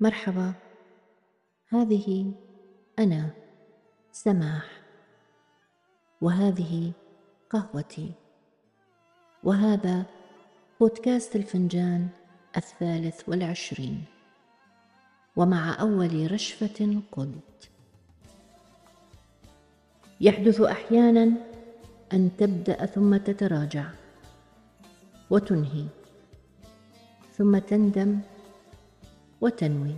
مرحبا. هذه أنا سماح. وهذه قهوتي. وهذا بودكاست الفنجان الثالث والعشرين. ومع أول رشفة قلت. يحدث أحيانا أن تبدأ ثم تتراجع. وتنهي. ثم تندم وتنوي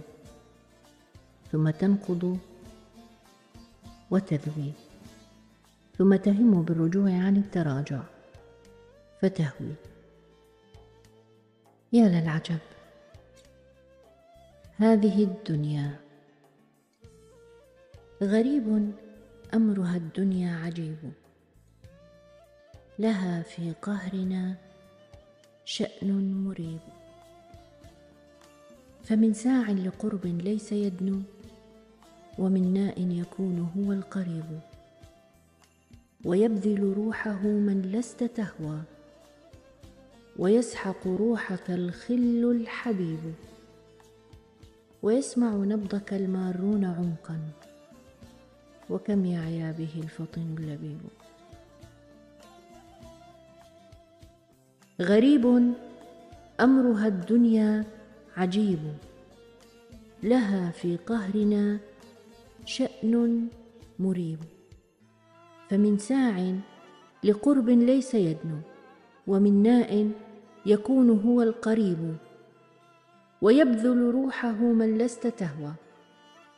ثم تنقض وتذوي ثم تهم بالرجوع عن التراجع. فتهوي. يا للعجب هذه الدنيا. غريب أمرها الدنيا عجيب. لها في قهرنا شأن مريب. فمن ساع لقرب ليس يدنو ومن ناء يكون هو القريب. ويبذل روحه من لست تهوى ويسحق روحك الخل الحبيب. ويسمع نبضك المارون عمقا وكم يعيا به الفطن اللبيب. غريب أمرها الدنيا عجيب. لها في قهرنا شأن مريب. فمن ساع لقرب ليس يدنو ومن ناء يكون هو القريب. ويبذل روحه من لست تهوى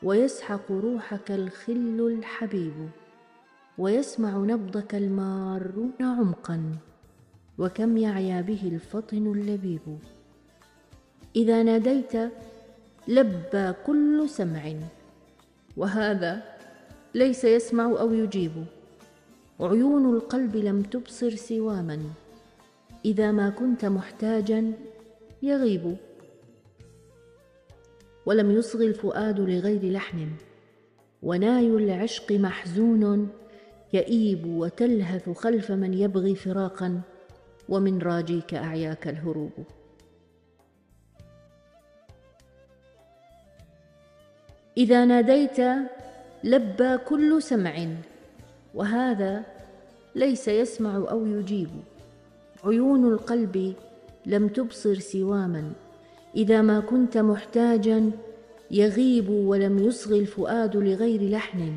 ويسحق روحك الخل الحبيب. ويسمع نبضك المارون عمقا وكم يعيا به الفطن اللبيب. إذا ناديت لبى كل سمع وهذا ليس يسمع أو يجيب. عيون القلب لم تبصر سوى من إذا ما كنت محتاجا يغيب. ولم يصغ الفؤاد لغير لحن وناي العشق محزون يئيب وتلهث خلف من يبغي فراقا ومن راجيك أعياك الهروب. إذا ناديت لبى كل سمع وهذا ليس يسمع أو يجيب. عيون القلب لم تبصر سواما. إذا ما كنت محتاجا يغيب ولم يصغ الفؤاد لغير لحن.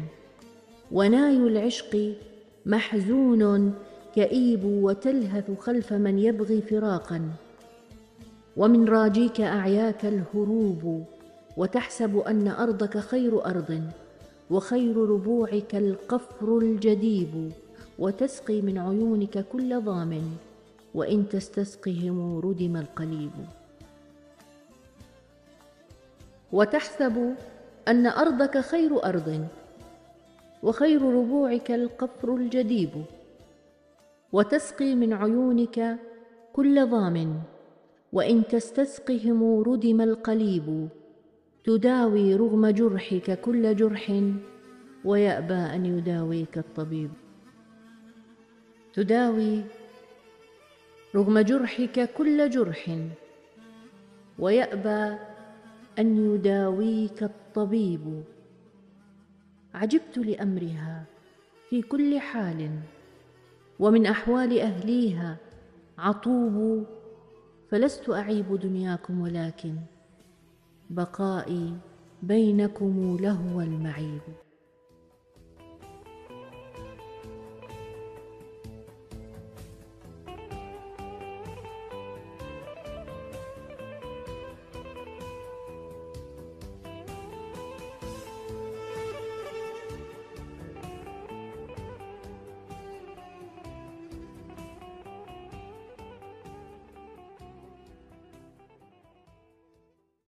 وناي العشق محزون كئيب وتلهث خلف من يبغي فراقا. ومن راجيك أعياك الهروب. وتحسب أن أرضك خير أرض وخير ربوعك القفر الجديب وتسقي من عيونك كل ضام وإن تستسقهم ردم القليب. وتحسب أن أرضك خير أرض وخير ربوعك القفر الجديب وتسقي من عيونك كل ضام وإن تستسقهم ردم القليب. تداوي رغم جرحك كل جرح ويأبى أن يداويك الطبيب. تداوي رغم جرحك كل جرح ويأبى أن يداويك الطبيب. عجبت لأمرها في كل حال ومن أحوال أهليها عطوب فلست أعيب دنياكم ولكن بقائي بينكم لهو المعيب.